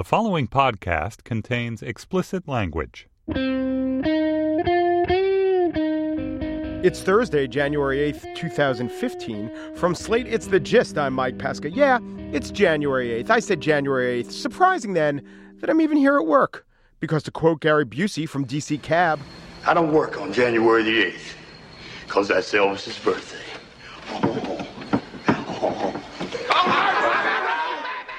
The following podcast contains explicit language. It's Thursday, January 8th, 2015. From Slate, it's The Gist. I'm Mike Pesca. Yeah, it's January 8th. I said January 8th. Surprising then that I'm even here at work. Because to quote Gary Busey from DC Cab, I don't work on January the 8th because that's Elvis's birthday.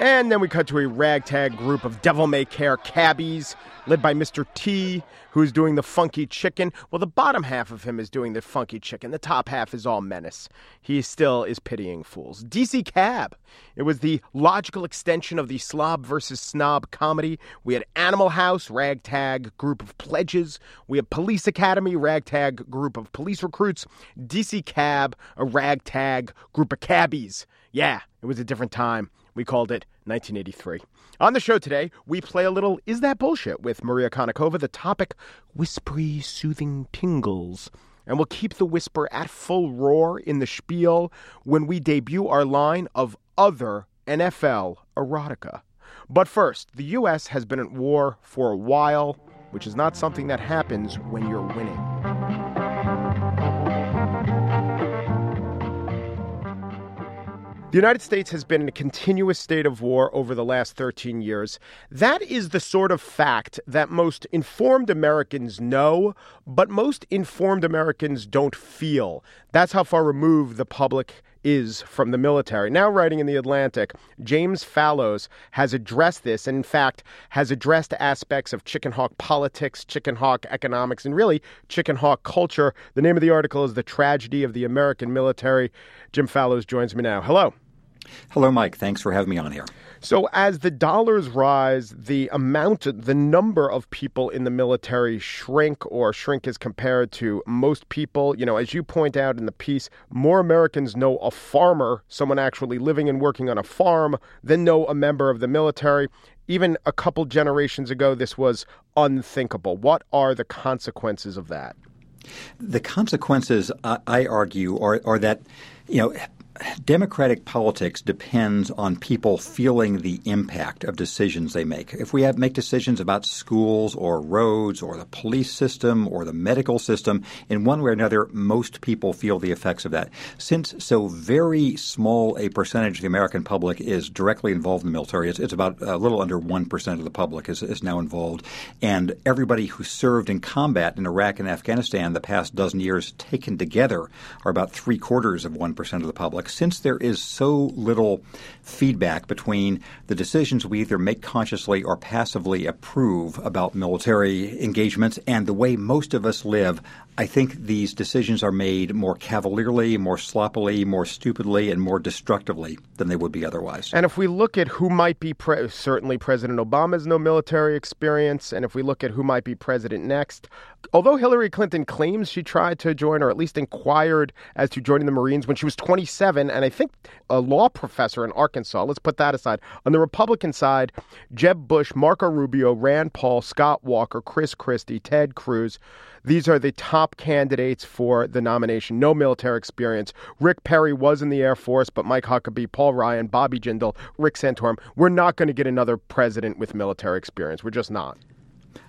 And then we cut to a ragtag group of devil may care cabbies led by Mr. T, who's doing the funky chicken. Well, the bottom half of him is doing the funky chicken. The top half is all menace. He still is pitying fools. DC Cab. It was the logical extension of the slob versus snob comedy. We had Animal House, ragtag group of pledges. We had Police Academy, ragtag group of police recruits. DC Cab, a ragtag group of cabbies. Yeah, it was a different time. We called it 1983. On the show today, we play a little Is That Bullshit with Maria Konnikova. The topic, whispery, soothing tingles. And we'll keep the whisper at full roar in the spiel when we debut our line of other NFL erotica. But first, the U.S. has been at war for a while, which is not something that happens when you're winning. The United States has been in a continuous state of war over the last 13 years. That is the sort of fact that most informed Americans know, but most informed Americans don't feel. That's how far removed the public is from the military. Now, writing in The Atlantic, James Fallows has addressed this and, in fact, has addressed aspects of chicken hawk politics, chicken hawk economics, and really chicken hawk culture. The name of the article is The Tragedy of the American Military. Jim Fallows joins me now. Hello. Hello, Mike. Thanks for having me on here. So, as the dollars rise, the amount, the number of people in the military shrink or shrink as compared to most people. You know, as you point out in the piece, more Americans know a farmer, someone actually living and working on a farm, than know a member of the military. Even a couple generations ago, this was unthinkable. What are the consequences of that? The consequences, I argue, are, are that, you know, democratic politics depends on people feeling the impact of decisions they make. If we have make decisions about schools or roads or the police system or the medical system, in one way or another, most people feel the effects of that. Since so very small a percentage of the American public is directly involved in the military, it's, it's about a little under one percent of the public is, is now involved, and everybody who served in combat in Iraq and Afghanistan the past dozen years taken together are about three quarters of one percent of the public since there is so little feedback between the decisions we either make consciously or passively approve about military engagements and the way most of us live, I think these decisions are made more cavalierly, more sloppily, more stupidly, and more destructively than they would be otherwise. And if we look at who might be pre- certainly President Obama has no military experience, and if we look at who might be president next, although Hillary Clinton claims she tried to join or at least inquired as to joining the Marines when she was 27, and I think a law professor in Arkansas, let's put that aside. On the Republican side, Jeb Bush, Marco Rubio, Rand Paul, Scott Walker, Chris Christie, Ted Cruz. These are the top candidates for the nomination. No military experience. Rick Perry was in the Air Force, but Mike Huckabee, Paul Ryan, Bobby Jindal, Rick Santorum. We're not going to get another president with military experience. We're just not.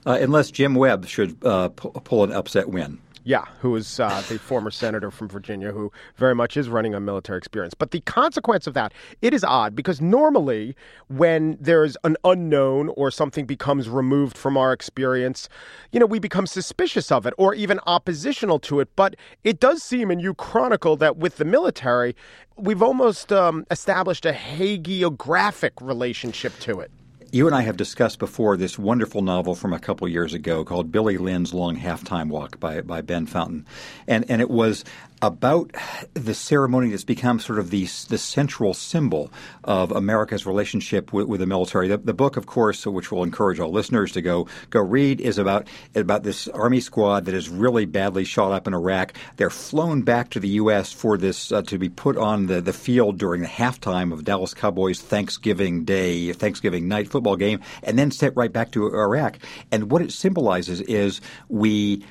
Uh, unless Jim Webb should uh, pull an upset win. Yeah, who is uh, the former senator from Virginia who very much is running on military experience. But the consequence of that, it is odd because normally when there's an unknown or something becomes removed from our experience, you know, we become suspicious of it or even oppositional to it. But it does seem, and you chronicle that with the military, we've almost um, established a hagiographic relationship to it you and I have discussed before this wonderful novel from a couple years ago called Billy Lynn's Long Halftime Walk by, by Ben Fountain. And, and it was about the ceremony that's become sort of the, the central symbol of America's relationship with, with the military. The, the, book, of course, which will encourage all listeners to go go read, is about about this Army squad that is really badly shot up in Iraq. They're flown back to the U.S. for this uh, to be put on the, the field during the halftime of Dallas Cowboys Thanksgiving Day, Thanksgiving night football game, and then sent right back to Iraq. And what it symbolizes is we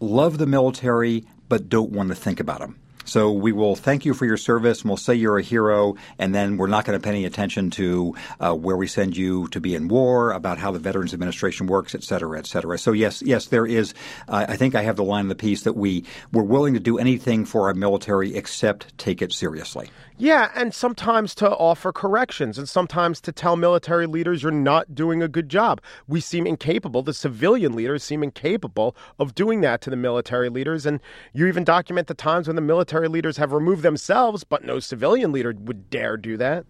love the military but don't want to think about them. So we will thank you for your service, and we'll say you're a hero, and then we're not going to pay any attention to uh, where we send you to be in war, about how the Veterans Administration works, et cetera, et cetera. So yes, yes, there is. Uh, I think I have the line in the piece that we we're willing to do anything for our military except take it seriously. Yeah, and sometimes to offer corrections and sometimes to tell military leaders you're not doing a good job. We seem incapable, the civilian leaders seem incapable of doing that to the military leaders. And you even document the times when the military leaders have removed themselves, but no civilian leader would dare do that.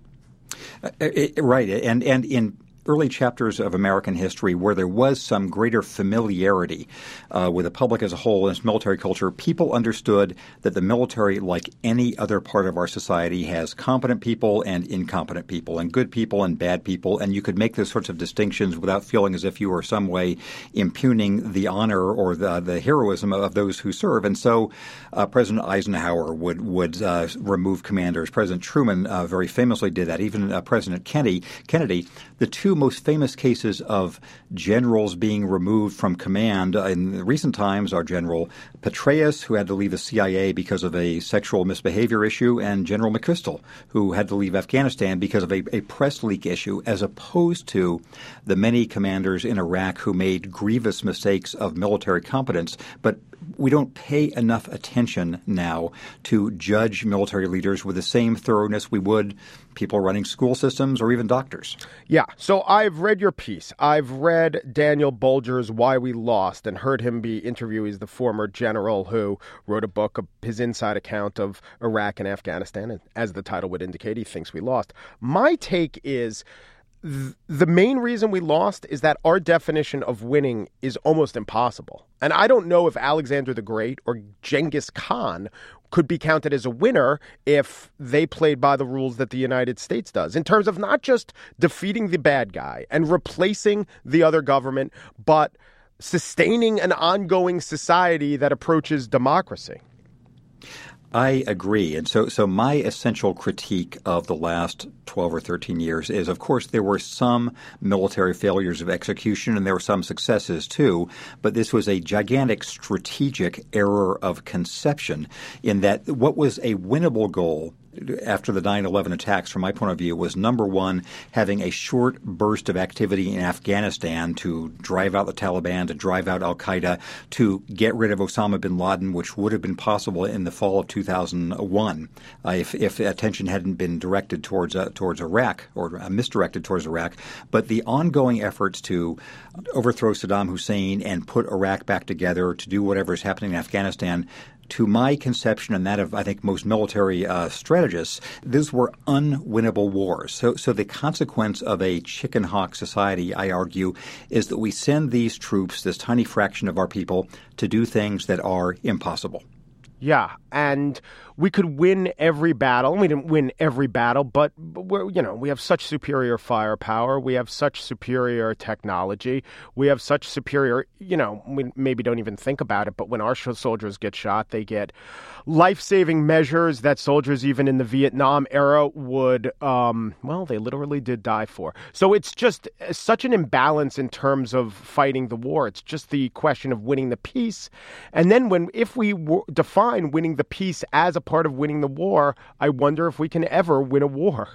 Uh, it, right. And, and in early chapters of American history where there was some greater familiarity uh, with the public as a whole and its military culture, people understood that the military, like any other part of our society, has competent people and incompetent people, and good people and bad people, and you could make those sorts of distinctions without feeling as if you were some way impugning the honor or the, the heroism of those who serve. And so, uh, President Eisenhower would would uh, remove commanders. President Truman uh, very famously did that. Even uh, President Kennedy, Kennedy, the two two most famous cases of generals being removed from command in recent times are General Petraeus, who had to leave the CIA because of a sexual misbehavior issue, and General McChrystal, who had to leave Afghanistan because of a, a press leak issue, as opposed to the many commanders in Iraq who made grievous mistakes of military competence, but we don't pay enough attention now to judge military leaders with the same thoroughness we would people running school systems or even doctors. Yeah. So I've read your piece. I've read Daniel Bolger's Why We Lost and heard him be interviewed. He's the former general who wrote a book, his inside account of Iraq and Afghanistan. And as the title would indicate, he thinks we lost. My take is the main reason we lost is that our definition of winning is almost impossible. And I don't know if Alexander the Great or Genghis Khan could be counted as a winner if they played by the rules that the United States does, in terms of not just defeating the bad guy and replacing the other government, but sustaining an ongoing society that approaches democracy. I agree. And so, so my essential critique of the last 12 or 13 years is, of course, there were some military failures of execution and there were some successes too, but this was a gigantic strategic error of conception in that what was a winnable goal after the 9 11 attacks, from my point of view, was number one, having a short burst of activity in Afghanistan to drive out the Taliban, to drive out Al Qaeda, to get rid of Osama bin Laden, which would have been possible in the fall of 2001 uh, if, if attention hadn't been directed towards, uh, towards Iraq or uh, misdirected towards Iraq. But the ongoing efforts to overthrow Saddam Hussein and put Iraq back together, to do whatever is happening in Afghanistan, to my conception and that of I think most military uh, strategists, these were unwinnable wars. So, so the consequence of a chicken hawk society, I argue, is that we send these troops, this tiny fraction of our people, to do things that are impossible. Yeah, and we could win every battle. We didn't win every battle, but, we're, you know, we have such superior firepower. We have such superior technology. We have such superior, you know, we maybe don't even think about it, but when our soldiers get shot, they get life-saving measures that soldiers even in the Vietnam era would, um, well, they literally did die for. So it's just uh, such an imbalance in terms of fighting the war. It's just the question of winning the peace, and then when if we define fine winning the peace as a part of winning the war. I wonder if we can ever win a war.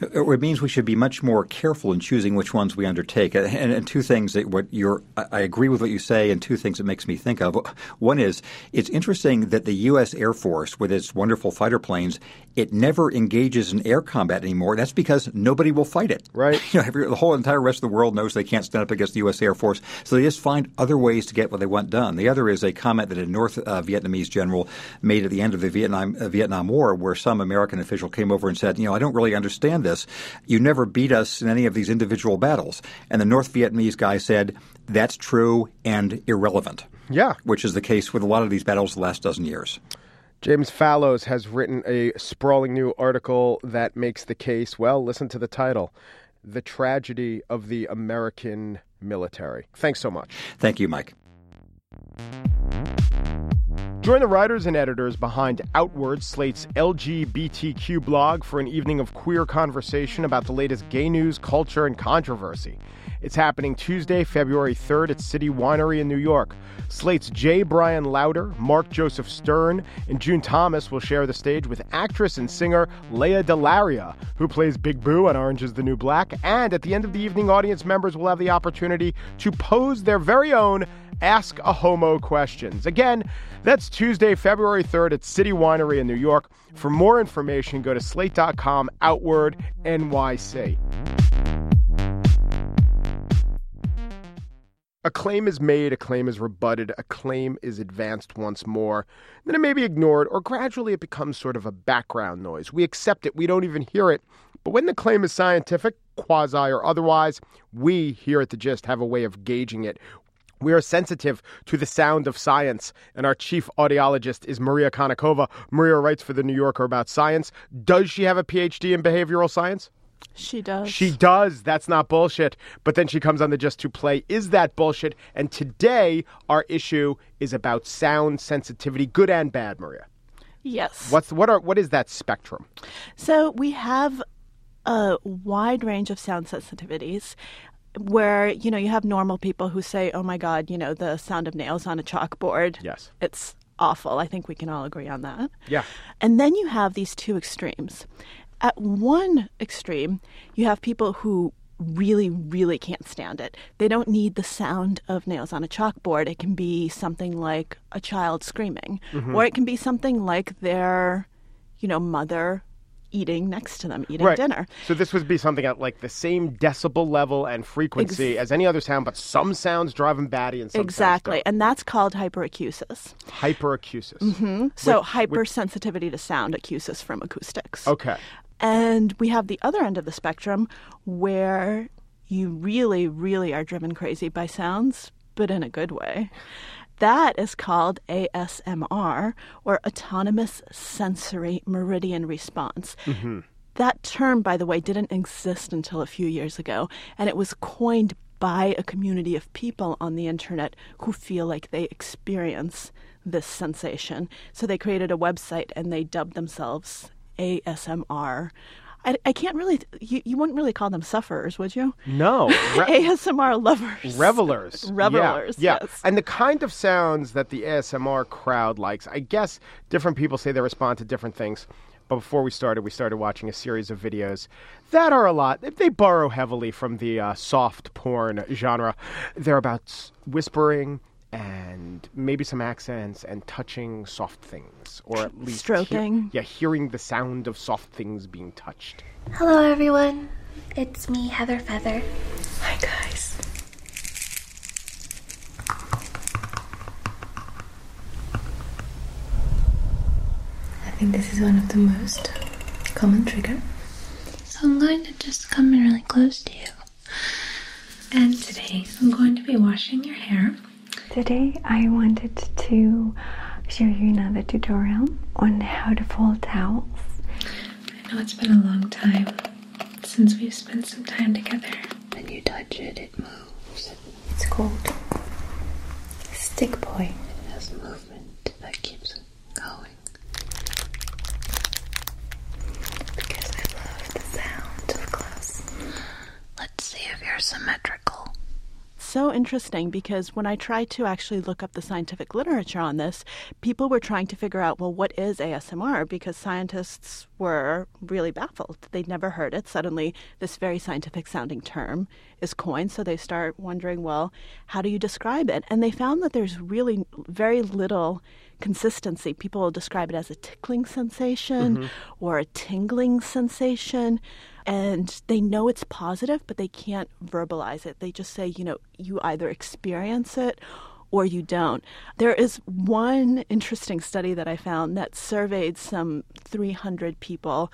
It means we should be much more careful in choosing which ones we undertake. And, and two things that what you're, I agree with what you say, and two things it makes me think of. One is it's interesting that the U.S. Air Force, with its wonderful fighter planes, it never engages in air combat anymore. That's because nobody will fight it. Right. You know, every, the whole entire rest of the world knows they can't stand up against the U.S. Air Force, so they just find other ways to get what they want done. The other is a comment that a North uh, Vietnamese general made at the end of the Vietnam uh, Vietnam War, where some American official came over and said, "You know, I don't really understand this. You never beat us in any of these individual battles." And the North Vietnamese guy said, "That's true and irrelevant." Yeah, which is the case with a lot of these battles the last dozen years. James Fallows has written a sprawling new article that makes the case. Well, listen to the title The Tragedy of the American Military. Thanks so much. Thank you, Mike. Join the writers and editors behind Outward, Slate's LGBTQ blog, for an evening of queer conversation about the latest gay news, culture, and controversy. It's happening Tuesday, February 3rd at City Winery in New York. Slate's J. Bryan Lowder, Mark Joseph Stern, and June Thomas will share the stage with actress and singer Lea DeLaria, who plays Big Boo on Orange is the New Black. And at the end of the evening, audience members will have the opportunity to pose their very own Ask a Homo questions. Again, that's Tuesday, February 3rd at City Winery in New York. For more information, go to slate.com outward NYC. A claim is made, a claim is rebutted, a claim is advanced once more. Then it may be ignored, or gradually it becomes sort of a background noise. We accept it, we don't even hear it. But when the claim is scientific, quasi or otherwise, we here at The Gist have a way of gauging it. We are sensitive to the sound of science, and our chief audiologist is Maria Konnikova. Maria writes for The New Yorker about science. Does she have a PhD in behavioral science? She does. She does. That's not bullshit. But then she comes on the Gist to Play. Is that bullshit? And today, our issue is about sound sensitivity, good and bad, Maria. Yes. What's what are what is that spectrum? So we have a wide range of sound sensitivities where you know you have normal people who say oh my god you know the sound of nails on a chalkboard. Yes. it's awful. I think we can all agree on that. Yeah. and then you have these two extremes. At one extreme you have people who really really can't stand it. They don't need the sound of nails on a chalkboard. It can be something like a child screaming. Mm-hmm. or it can be something like their you know mother eating next to them eating dinner So this would be something at like the same decibel level and frequency as any other sound, but some sounds drive them batty and some Exactly. And that's called hyperacusis. hyperacusis. Mm-hmm. So hypersensitivity to sound acusis from acoustics. Okay. And we have the other end of the spectrum where you really, really are driven crazy by sounds, but in a good way. That is called ASMR, or Autonomous Sensory Meridian Response. Mm-hmm. That term, by the way, didn't exist until a few years ago, and it was coined by a community of people on the internet who feel like they experience this sensation. So they created a website and they dubbed themselves ASMR. I, I can't really, you, you wouldn't really call them sufferers, would you? No. Re- ASMR lovers. Revelers. Revelers, Yeah. yes. And the kind of sounds that the ASMR crowd likes, I guess different people say they respond to different things. But before we started, we started watching a series of videos that are a lot. They borrow heavily from the uh, soft porn genre. They're about whispering and maybe some accents and touching soft things, or at least hear- Stroking. yeah, hearing the sound of soft things being touched. Hello, everyone. It's me, Heather Feather. Hi, guys. I think this is one of the most common trigger. So I'm going to just come in really close to you. And today I'm going to be washing your hair. Today I wanted to show you another tutorial on how to fold towels. I know it's been a long time since we've spent some time together. When you touch it, it moves. It's called Stick Boy. It has movement that keeps going. Because I love the sound of. Let's see if you're symmetrical. So interesting because when I tried to actually look up the scientific literature on this, people were trying to figure out, well, what is ASMR? Because scientists were really baffled. They'd never heard it. Suddenly, this very scientific sounding term is coined. So they start wondering, well, how do you describe it? And they found that there's really very little consistency. People describe it as a tickling sensation mm-hmm. or a tingling sensation. And they know it's positive, but they can't verbalize it. They just say, you know, you either experience it or you don't. There is one interesting study that I found that surveyed some 300 people,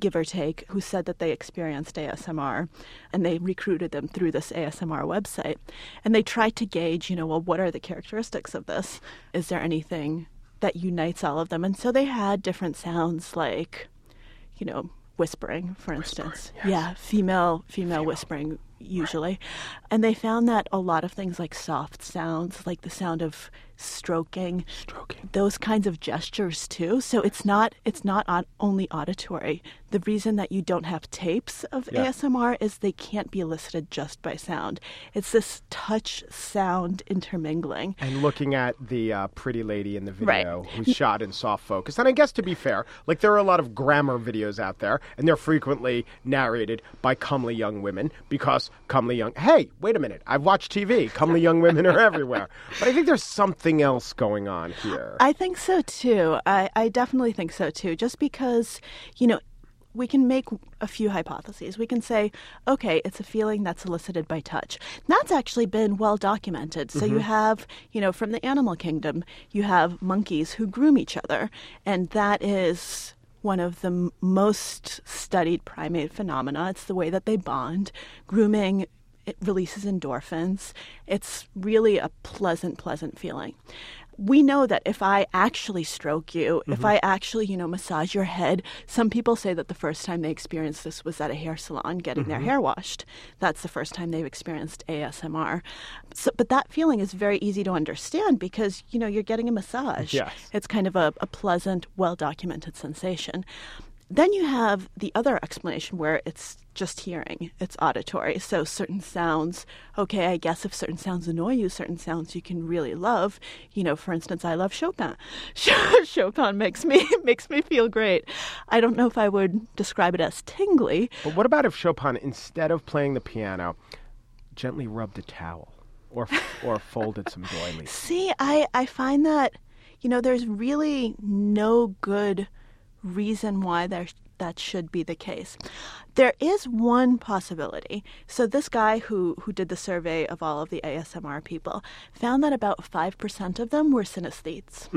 give or take, who said that they experienced ASMR, and they recruited them through this ASMR website. And they tried to gauge, you know, well, what are the characteristics of this? Is there anything that unites all of them? And so they had different sounds like, you know, whispering, for instance. Yeah, female female whispering usually. And they found that a lot of things like soft sounds, like the sound of stroking, Stroking. those kinds of gestures too. So it's not it's not on, only auditory. The reason that you don't have tapes of Yeah. ASMR is they can't be elicited just by sound. It's this touch sound intermingling. And looking at the uh, pretty lady in the Right. video who's shot in soft focus. And I guess to be fair, like there are a lot of grammar videos out there, and they're frequently narrated by comely young women because comely young. Hey, wait a minute. I've watched TV. Comely young women are everywhere. But I think there's something else going on here. I think so too. I, I definitely think so too. Just because, you know, we can make a few hypotheses. We can say, okay, it's a feeling that's elicited by touch. That's actually been well documented. So you mm-hmm. have, you know, from the animal kingdom, you have monkeys who groom each other, and that is one of the m- most studied primate phenomena. It's the way that they bond. Grooming it releases endorphins. It's really a pleasant, pleasant feeling. We know that if I actually stroke you, if mm-hmm. I actually, you know, massage your head, some people say that the first time they experienced this was at a hair salon getting their mm-hmm. hair washed. That's the first time they've experienced ASMR. So, but that feeling is very easy to understand because, you know, you're getting a massage. Yes. It's kind of a, a pleasant, well documented sensation. Then you have the other explanation where it's just hearing, it's auditory. So certain sounds, okay, I guess if certain sounds annoy you, certain sounds you can really love. You know, for instance, I love Chopin. Chopin makes me makes me feel great. I don't know if I would describe it as tingly. But what about if Chopin, instead of playing the piano, gently rubbed a towel or or folded some doilies? See, I, I find that, you know, there's really no good reason why there that should be the case. There is one possibility. So this guy who who did the survey of all of the ASMR people found that about 5% of them were synesthetes.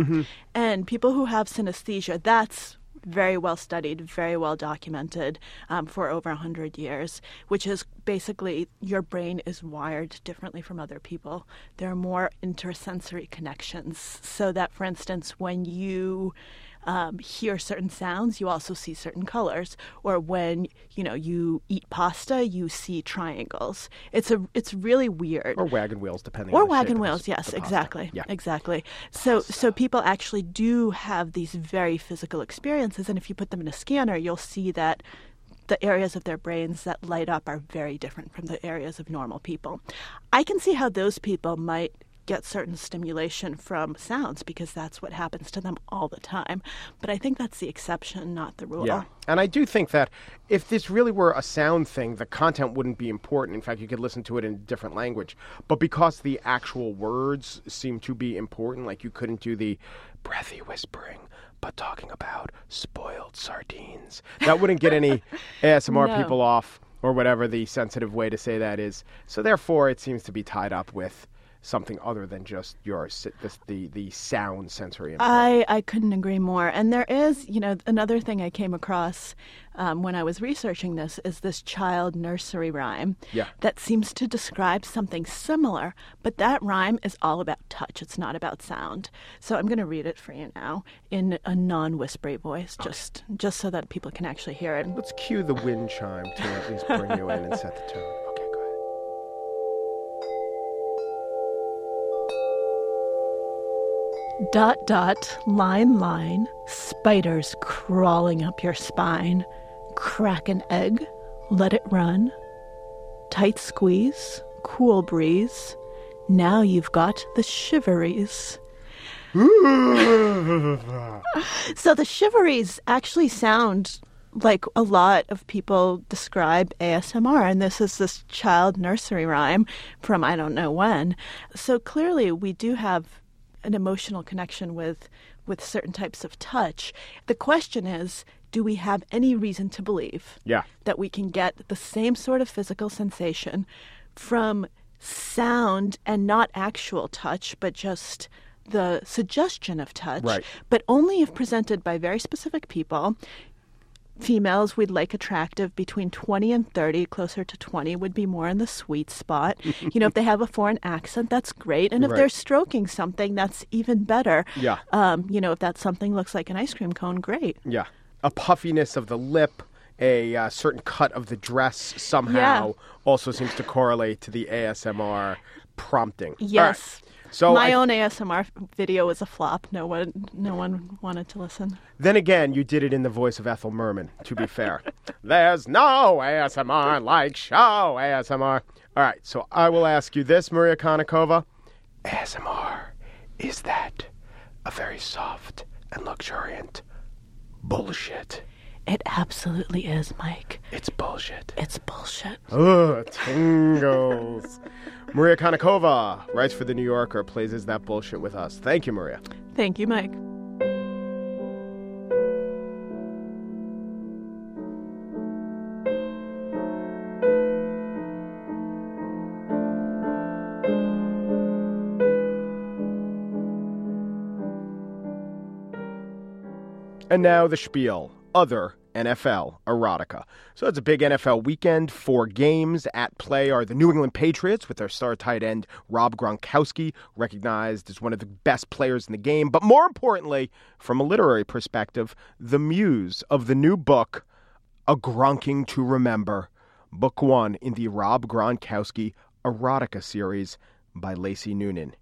And people who have synesthesia, that's very well studied, very well documented um, for over 100 years, which is basically your brain is wired differently from other people. There are more intersensory connections. So that, for instance, when you um, hear certain sounds, you also see certain colors. Or when you know you eat pasta, you see triangles. It's a it's really weird Or wagon wheels, depending or on the shape wagon wheels yes exactly Yeah. exactly so so people actually do have these very physical experiences and if you put them in a scanner you'll see that the areas of their brains that light up are very different from the areas of normal people i can see how those people might get certain stimulation from sounds because that's what happens to them all the time but i think that's the exception not the rule Yeah. And I do think that if this really were a sound thing, the content wouldn't be important. In fact, you could listen to it in a different language. But because the actual words seem to be important, like you couldn't do the breathy whispering, but talking about spoiled sardines, that wouldn't get any ASMR No. people off, or whatever the sensitive way to say that is. So therefore, it seems to be tied up with something other than just your the the, the sound sensory input. I, I couldn't agree more. And there is, you know, another thing I came across um, when I was researching this is this child nursery rhyme Yeah. that seems to describe something similar, but that rhyme is all about touch. It's not about sound. So I'm going to read it for you now in a non-whispery voice, just just so that people can actually hear it. Let's cue the wind chime to at least bring you in and set the tone. Dot, dot, line, line, spiders crawling up your spine. Crack an egg, let it run. Tight squeeze, cool breeze. Now you've got the shiveries. so the shiveries actually sound like a lot of people describe ASMR, and this is this child nursery rhyme from I don't know when. So clearly, we do have an emotional connection with with certain types of touch. The question is, do we have any reason to believe Yeah. that we can get the same sort of physical sensation from sound and not actual touch, but just the suggestion of touch, Right. but only if presented by very specific people. Females we'd like attractive between 20 and 30, closer to 20 would be more in the sweet spot. you know, if they have a foreign accent, that's great. And if Right. they're stroking something, that's even better. Yeah. Um, you know, if that something looks like an ice cream cone, great. Yeah. A puffiness of the lip, a uh, certain cut of the dress somehow Yeah. also seems to correlate to the ASMR prompting. Yes. So My I- own ASMR video was a flop. No one, no one wanted to listen. Then again, you did it in the voice of Ethel Merman, to be fair. There's no ASMR like show ASMR. All right, so I will ask you this, Maria Konnikova. ASMR, is that a very soft and luxuriant bullshit? It absolutely is, Mike. It's bullshit. It's bullshit. Ugh, tingles. Maria Konnikova writes for The New Yorker, plays as that bullshit with us. Thank you, Maria. Thank you, Mike. And now the spiel. Other NFL erotica. So it's a big NFL weekend. Four games at play are the New England Patriots with their star tight end Rob Gronkowski, recognized as one of the best players in the game. But more importantly, from a literary perspective, the muse of the new book, A Gronking to Remember, book one in the Rob Gronkowski erotica series by Lacey Noonan.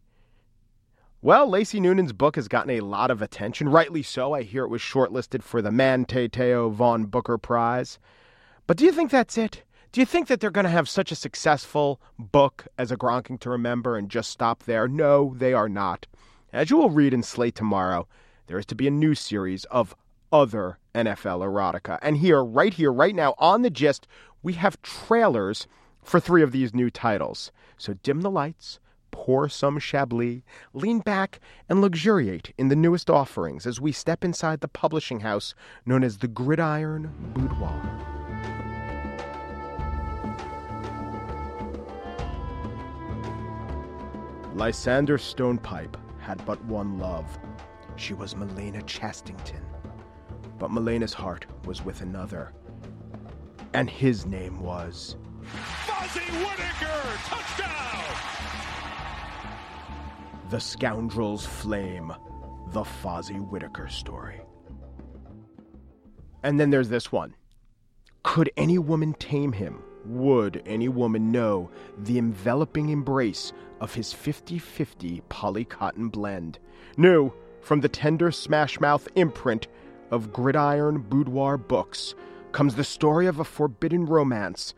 Well, Lacey Noonan's book has gotten a lot of attention, rightly so. I hear it was shortlisted for the Manteteo Von Booker Prize. But do you think that's it? Do you think that they're going to have such a successful book as a Gronking to Remember and just stop there? No, they are not. As you will read in Slate tomorrow, there is to be a new series of other NFL erotica. And here, right here, right now, on the gist, we have trailers for three of these new titles. So dim the lights, pour some Chablis, lean back, and luxuriate in the newest offerings as we step inside the publishing house known as the Gridiron Boudoir. Lysander Stonepipe had but one love. She was Melena Chastington. But Melena's heart was with another. And his name was. Fozzy Whittaker, touchdown! The Scoundrel's Flame, the Fozzy Whittaker story. And then there's this one. Could any woman tame him? Would any woman know the enveloping embrace of his 50 50 polycotton blend? New from the tender smash mouth imprint of Gridiron Boudoir Books comes the story of a forbidden romance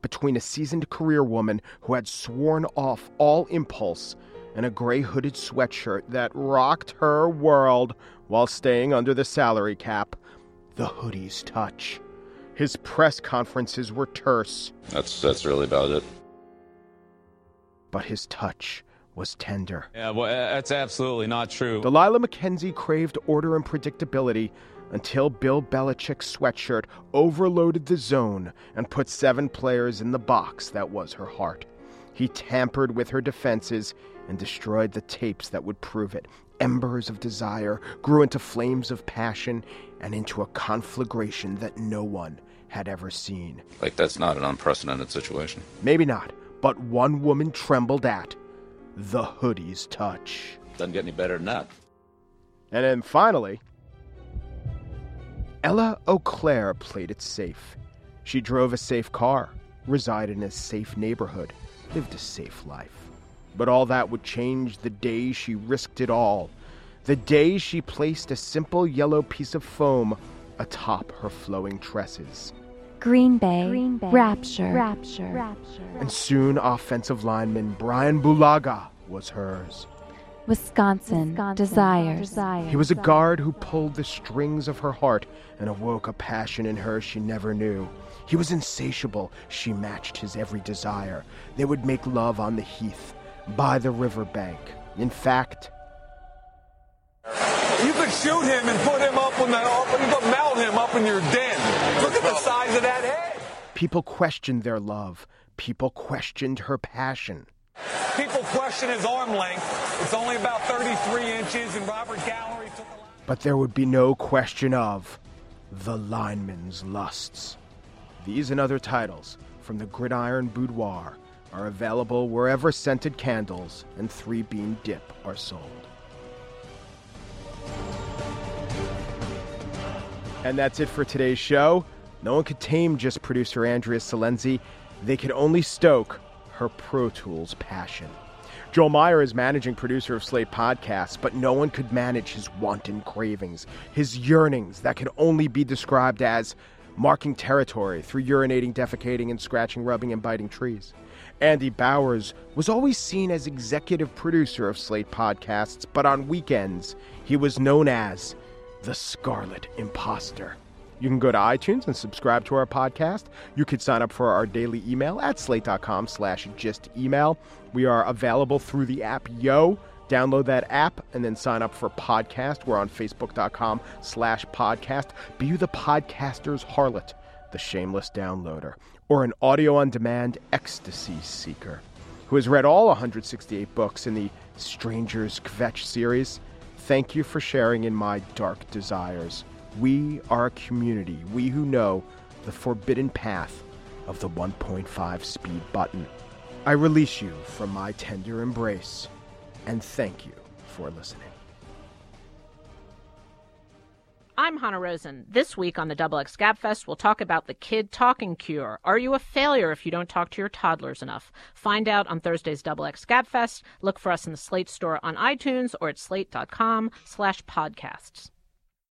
between a seasoned career woman who had sworn off all impulse and a gray hooded sweatshirt that rocked her world while staying under the salary cap. The hoodie's touch. His press conferences were terse, That's that's really about it. but his touch was tender. Yeah, well, that's absolutely not true. Delilah McKenzie craved order and predictability until Bill Belichick's sweatshirt overloaded the zone and put seven players in the box that was her heart. He tampered with her defenses and destroyed the tapes that would prove it. Embers of desire grew into flames of passion and into a conflagration that no one had ever seen. Like that's not an unprecedented situation. Maybe not, but one woman trembled at the hoodie's touch. Doesn't get any better than that. And then finally, Ella O'Clair played it safe. She drove a safe car, resided in a safe neighborhood, lived a safe life. But all that would change the day she risked it all. The day she placed a simple yellow piece of foam atop her flowing tresses. Green Bay, Rapture, Rapture, And soon offensive lineman Brian Bulaga was hers. Wisconsin, Desires. He was a guard who pulled the strings of her heart and awoke a passion in her she never knew. He was insatiable. She matched his every desire. They would make love on the heath, by the riverbank. In fact, You could shoot him and put him up in the, you could mount him up in your den. Look at the size of that head. people questioned their love. People questioned her passion. People question his arm length. It's only about 33 inches, and Robert Gallery took a But there would be no question of the lineman's lusts. These and other titles from the Gridiron Boudoir are available wherever scented candles and three bean dip are sold. And that's it for today's show. No one could tame Gist producer Andrea Silenzi. They could only stoke her Pro Tools passion. Joel Meyer is managing producer of Slate Podcasts, but no one could manage his wanton cravings, his yearnings that could only be described as marking territory through urinating, defecating, and scratching, rubbing, and biting trees. Andy Bowers was always seen as executive producer of Slate Podcasts, but on weekends, he was known as the Scarlet Imposter. You can go to iTunes and subscribe to our podcast. You could sign up for our daily email at slate.com slash gist email. We are available through the app Yo. Download that app and then sign up for podcast. We're on facebook.com slash podcast. Be the podcaster's harlot, the shameless downloader, or an audio on demand ecstasy seeker who has read all 168 books in the Stranger's Kvetch series. Thank you for sharing in my dark desires. We are a community, we who know the forbidden path of the 1.5 speed button. I release you from my tender embrace, and thank you for listening. I'm Hanna Rosin. This week on the Double X Gabfest, we'll talk about the kid talking cure. Are you a failure if you don't talk to your toddlers enough? Find out on Thursday's Double X Gabfest. Look for us in the Slate store on iTunes or at slate.com slash podcasts.